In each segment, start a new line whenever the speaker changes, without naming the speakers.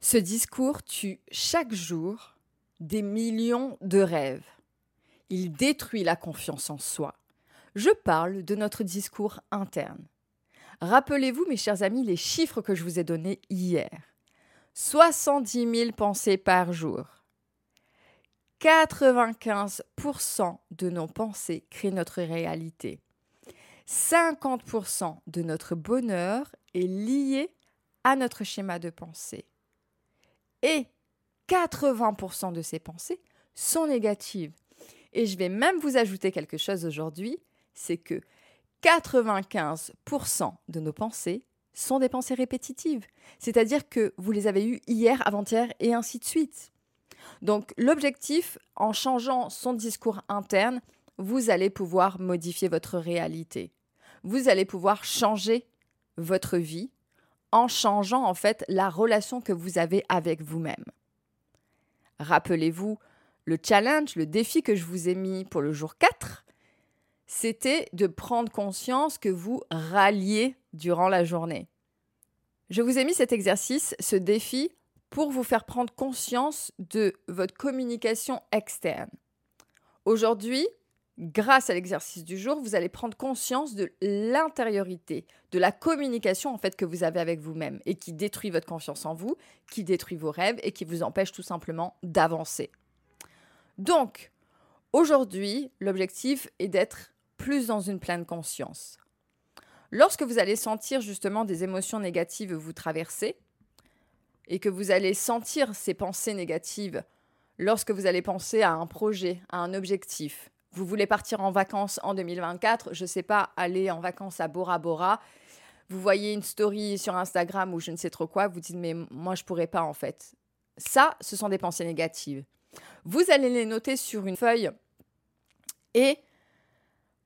Ce discours tue chaque jour des millions de rêves. Il détruit la confiance en soi. Je parle de notre discours interne. Rappelez-vous, mes chers amis, les chiffres que je vous ai donnés hier. 70 000 pensées par jour. 95% de nos pensées créent notre réalité. 50% de notre bonheur est lié à notre schéma de pensée. Et 80% de ces pensées sont négatives. Et je vais même vous ajouter quelque chose aujourd'hui, c'est que 95% de nos pensées sont des pensées répétitives. C'est-à-dire que vous les avez eues hier, avant-hier et ainsi de suite. Donc l'objectif, en changeant son discours interne, vous allez pouvoir modifier votre réalité. Vous allez pouvoir changer votre vie en changeant en fait la relation que vous avez avec vous-même. Rappelez-vous, le challenge, le défi que je vous ai mis pour le jour 4, c'était de prendre conscience que vous ralliez durant la journée. Je vous ai mis cet exercice, ce défi, pour vous faire prendre conscience de votre communication externe. Aujourd'hui, grâce à l'exercice du jour, vous allez prendre conscience de l'intériorité, de la communication en que vous avez avec vous-même et qui détruit votre confiance en vous, qui détruit vos rêves et qui vous empêche tout simplement d'avancer. Donc, aujourd'hui, l'objectif est d'être plus dans une pleine conscience. Lorsque vous allez sentir justement des émotions négatives vous traverser et que vous allez sentir ces pensées négatives lorsque vous allez penser à un projet, à un objectif, vous voulez partir en vacances en 2024, je ne sais pas, aller en vacances à Bora Bora, vous voyez une story sur Instagram ou je ne sais trop quoi, vous dites mais moi je pourrais pas en fait. Ça, ce sont des pensées négatives. Vous allez les noter sur une feuille et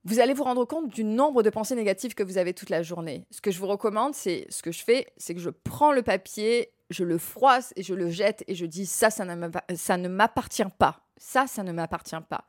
vous allez vous rendre compte du nombre de pensées négatives que vous avez toute la journée. Ce que je vous recommande, c'est ce que je fais, c'est que je prends le papier, je le froisse et je le jette et je dis ça, ça ne m'appartient pas. Ça, ça ne m'appartient pas.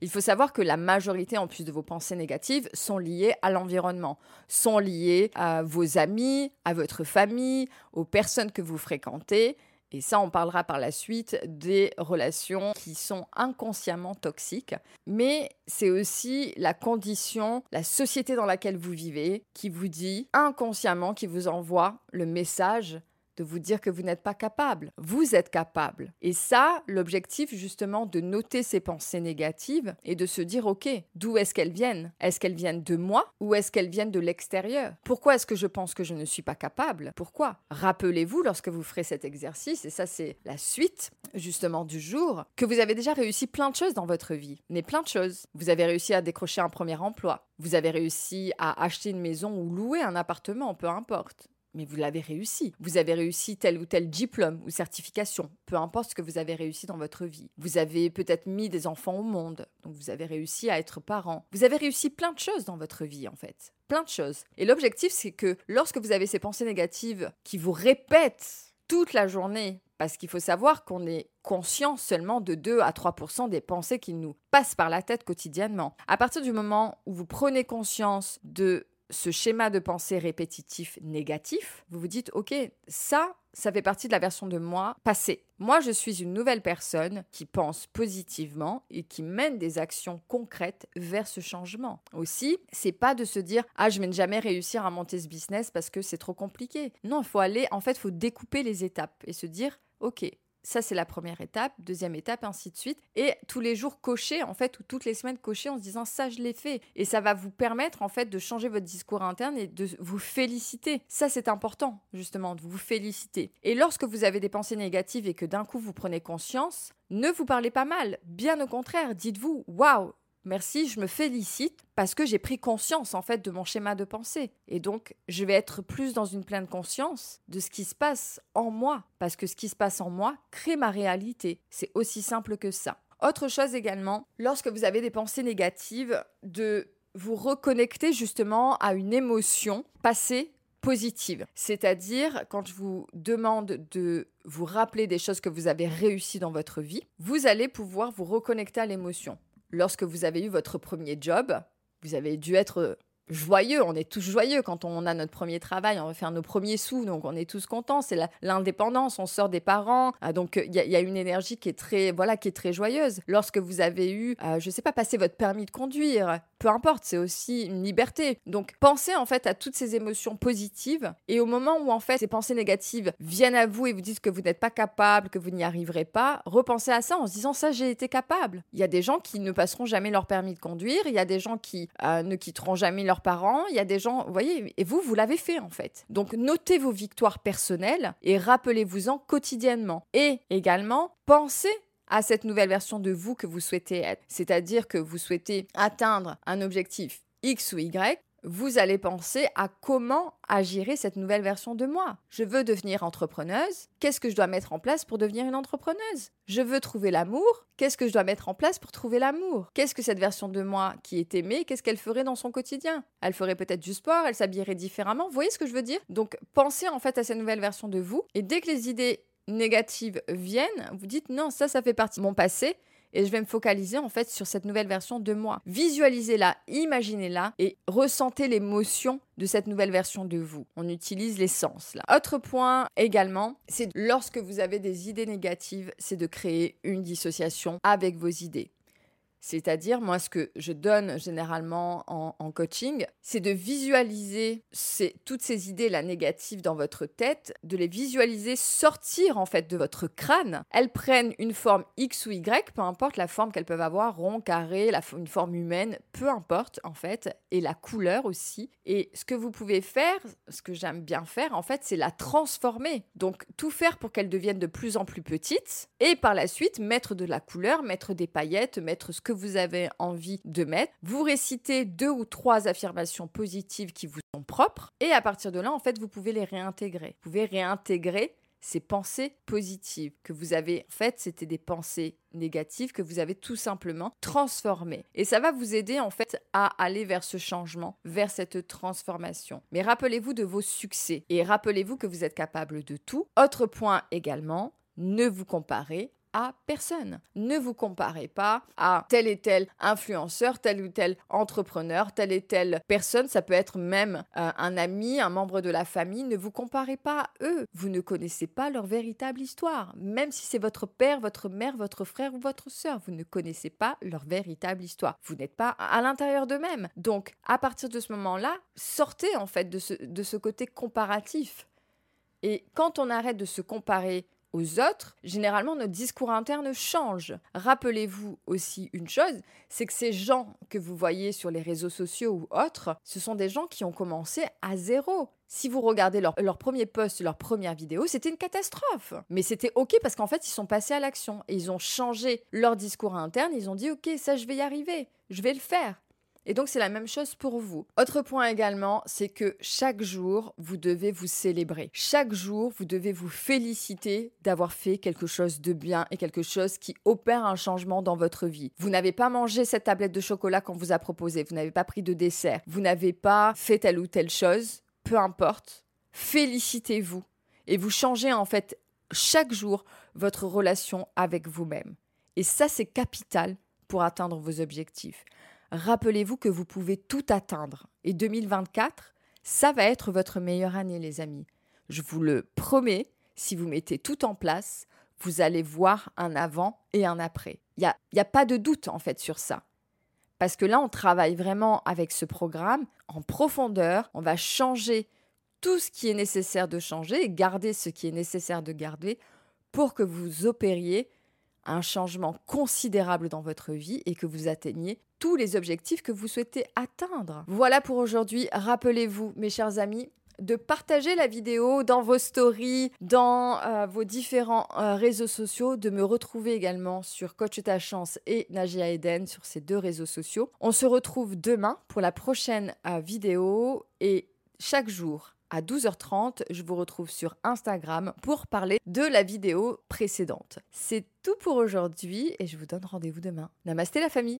Il faut savoir que la majorité, en plus de vos pensées négatives, sont liées à l'environnement, sont liées à vos amis, à votre famille, aux personnes que vous fréquentez. Et ça, on parlera par la suite des relations qui sont inconsciemment toxiques. Mais c'est aussi la condition, la société dans laquelle vous vivez qui vous dit inconsciemment, qui vous envoie le message de vous dire que vous n'êtes pas capable. Vous êtes capable. Et ça, l'objectif justement de noter ces pensées négatives et de se dire, OK, d'où est-ce qu'elles viennent? Est-ce qu'elles viennent de moi ou est-ce qu'elles viennent de l'extérieur? Pourquoi est-ce que je pense que je ne suis pas capable? Pourquoi? Rappelez-vous lorsque vous ferez cet exercice, et ça c'est la suite justement du jour, que vous avez déjà réussi plein de choses dans votre vie, mais plein de choses. Vous avez réussi à décrocher un premier emploi, vous avez réussi à acheter une maison ou louer un appartement, peu importe mais vous l'avez réussi. Vous avez réussi tel ou tel diplôme ou certification, peu importe ce que vous avez réussi dans votre vie. Vous avez peut-être mis des enfants au monde, donc vous avez réussi à être parent. Vous avez réussi plein de choses dans votre vie en fait. Plein de choses. Et l'objectif, c'est que lorsque vous avez ces pensées négatives qui vous répètent toute la journée, parce qu'il faut savoir qu'on est conscient seulement de 2 à 3 des pensées qui nous passent par la tête quotidiennement. À partir du moment où vous prenez conscience de ce schéma de pensée répétitif négatif, vous vous dites, OK, ça, ça fait partie de la version de moi passée. Moi, je suis une nouvelle personne qui pense positivement et qui mène des actions concrètes vers ce changement. Aussi, c'est pas de se dire ah je vais jamais réussir à monter ce business parce que c'est trop compliqué. Non, il faut aller en fait, il faut découper les étapes et se dire OK, ça, c'est la première étape. Deuxième étape, ainsi de suite. Et tous les jours cocher, en fait, ou toutes les semaines cocher en se disant ça, je l'ai fait. Et ça va vous permettre, en fait, de changer votre discours interne et de vous féliciter. Ça, c'est important, justement, de vous féliciter. Et lorsque vous avez des pensées négatives et que d'un coup, vous prenez conscience, ne vous parlez pas mal. Bien au contraire, dites-vous waouh, Merci, je me félicite parce que j'ai pris conscience en fait de mon schéma de pensée. Et donc, je vais être plus dans une pleine conscience de ce qui se passe en moi. Parce que ce qui se passe en moi crée ma réalité. C'est aussi simple que ça. Autre chose également, lorsque vous avez des pensées négatives, de vous reconnecter justement à une émotion passée positive. C'est-à-dire, quand je vous demande de vous rappeler des choses que vous avez réussies dans votre vie, vous allez pouvoir vous reconnecter à l'émotion lorsque vous avez eu votre premier job, vous avez dû être joyeux, on est tous joyeux quand on a notre premier travail, on va faire nos premiers sous, donc on est tous contents, c'est l'indépendance, on sort des parents, ah, donc il y, a une énergie qui est très, voilà, qui est très joyeuse. Lorsque vous avez eu, je euh, je sais pas, passé votre permis de conduire, peu importe, c'est aussi une liberté. Donc pensez en fait à toutes ces émotions positives et au moment où en fait ces pensées négatives viennent à vous et vous disent que vous n'êtes pas capable, que vous n'y arriverez pas, repensez à ça en se disant ça j'ai été capable. Il y a des gens qui ne passeront jamais leur permis de conduire, il y a des gens qui euh, ne quitteront jamais parents, il y a des gens, vous voyez, et vous, vous l'avez fait en fait. Donc notez vos victoires personnelles et rappelez-vous-en quotidiennement. Et également, pensez à cette nouvelle version de vous que vous souhaitez être. C'est-à-dire que vous souhaitez atteindre un objectif X ou Y, vous allez penser à comment agirait cette nouvelle version de moi. Je veux devenir entrepreneuse. Qu'est-ce que je dois mettre en place pour devenir une entrepreneuse? Je veux trouver l'amour. Qu'est-ce que je dois mettre en place pour trouver l'amour? Qu'est-ce que cette version de moi qui est aimée, qu'est-ce qu'elle ferait dans son quotidien? Elle ferait peut-être du sport, elle s'habillerait différemment. Vous voyez ce que je veux dire? Donc pensez en fait à cette nouvelle version de vous et dès que les idées négatives viennent, vous dites non, ça, ça fait partie de mon passé et je vais me focaliser en fait sur cette nouvelle version de moi. Visualisez-la, imaginez-la et ressentez l'émotion de cette nouvelle version de vous. On utilise les sens là. Autre point également, c'est lorsque vous avez des idées négatives, c'est de créer une dissociation avec vos idées. C'est-à-dire, moi, ce que je donne généralement en, coaching, c'est de visualiser toutes ces idées-là négatives dans votre tête, de les visualiser sortir en fait de votre crâne. Elles prennent une forme X ou Y, peu importe la forme qu'elles peuvent avoir, rond, carré, une forme humaine, peu importe en fait, et la couleur aussi. Et ce que vous pouvez faire, ce que j'aime bien faire en fait, c'est la transformer. Donc tout faire pour qu'elles deviennent de plus en plus petites, et par la suite mettre de la couleur, mettre des paillettes, mettre ce que vous avez envie de mettre. Vous récitez deux ou trois affirmations positives qui vous sont propres et à partir de là, en fait, vous pouvez les réintégrer. Vous pouvez réintégrer ces pensées positives que vous avez. En fait, c'était des pensées négatives que vous avez tout simplement transformées. Et ça va vous aider en fait à aller vers ce changement, vers cette transformation. Mais rappelez-vous de vos succès et rappelez-vous que vous êtes capable de tout. Autre point également, ne vous comparez personne. Ne vous comparez pas à tel et tel influenceur, tel ou tel entrepreneur, telle et telle personne. Ça peut être même euh, un ami, un membre de la famille. Ne vous comparez pas à eux. Vous ne connaissez pas leur véritable histoire. Même si c'est votre père, votre mère, votre frère ou votre soeur, vous ne connaissez pas leur véritable histoire. Vous n'êtes pas à l'intérieur d'eux-mêmes. Donc, à partir de ce moment-là, sortez en fait de ce, de ce côté comparatif. Et quand on arrête de se comparer aux autres, généralement notre discours interne change. Rappelez-vous aussi une chose, c'est que ces gens que vous voyez sur les réseaux sociaux ou autres, ce sont des gens qui ont commencé à zéro. Si vous regardez leur, premier post, leur première vidéo, c'était une catastrophe. Mais c'était OK parce qu'en fait, ils sont passés à l'action et ils ont changé leur discours interne. Ils ont dit OK, ça, je vais y arriver. Je vais le faire. Et donc c'est la même chose pour vous. Autre point également, c'est que chaque jour, vous devez vous célébrer. Chaque jour, vous devez vous féliciter d'avoir fait quelque chose de bien et quelque chose qui opère un changement dans votre vie. Vous n'avez pas mangé cette tablette de chocolat qu'on vous a proposé, vous n'avez pas pris de dessert, vous n'avez pas fait telle ou telle chose, peu importe. Félicitez-vous et vous changez en fait chaque jour votre relation avec vous-même. Et ça, c'est capital pour atteindre vos objectifs rappelez-vous que vous pouvez tout atteindre. Et 2024, ça va être votre meilleure année, les amis. Je vous le promets, si vous mettez tout en place, vous allez voir un avant et un après. Il n'y a, a pas de doute, en fait, sur ça. Parce que là, on travaille vraiment avec ce programme en profondeur. On va changer tout ce qui est nécessaire de changer et garder ce qui est nécessaire de garder pour que vous opériez un changement considérable dans votre vie et que vous atteigniez tous les objectifs que vous souhaitez atteindre. Voilà pour aujourd'hui. Rappelez-vous, mes chers amis, de partager la vidéo dans vos stories, dans euh, vos différents euh, réseaux sociaux, de me retrouver également sur Coach Ta Chance et Nagia Eden sur ces deux réseaux sociaux. On se retrouve demain pour la prochaine euh, vidéo et chaque jour à 12h30, je vous retrouve sur Instagram pour parler de la vidéo précédente. C'est tout pour aujourd'hui et je vous donne rendez-vous demain. Namasté la famille